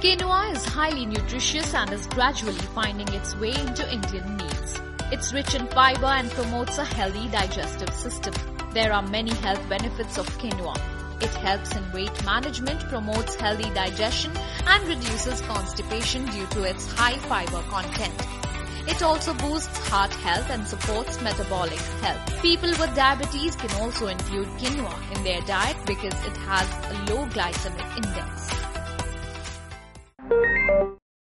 Quinoa is highly nutritious and is gradually finding its way into Indian meals. It's rich in fiber and promotes a healthy digestive system. There are many health benefits of quinoa. It helps in weight management, promotes healthy digestion, and reduces constipation due to its high fiber content. It also boosts heart health and supports metabolic health. People with diabetes can also include quinoa in their diet because it has a low glycemic index.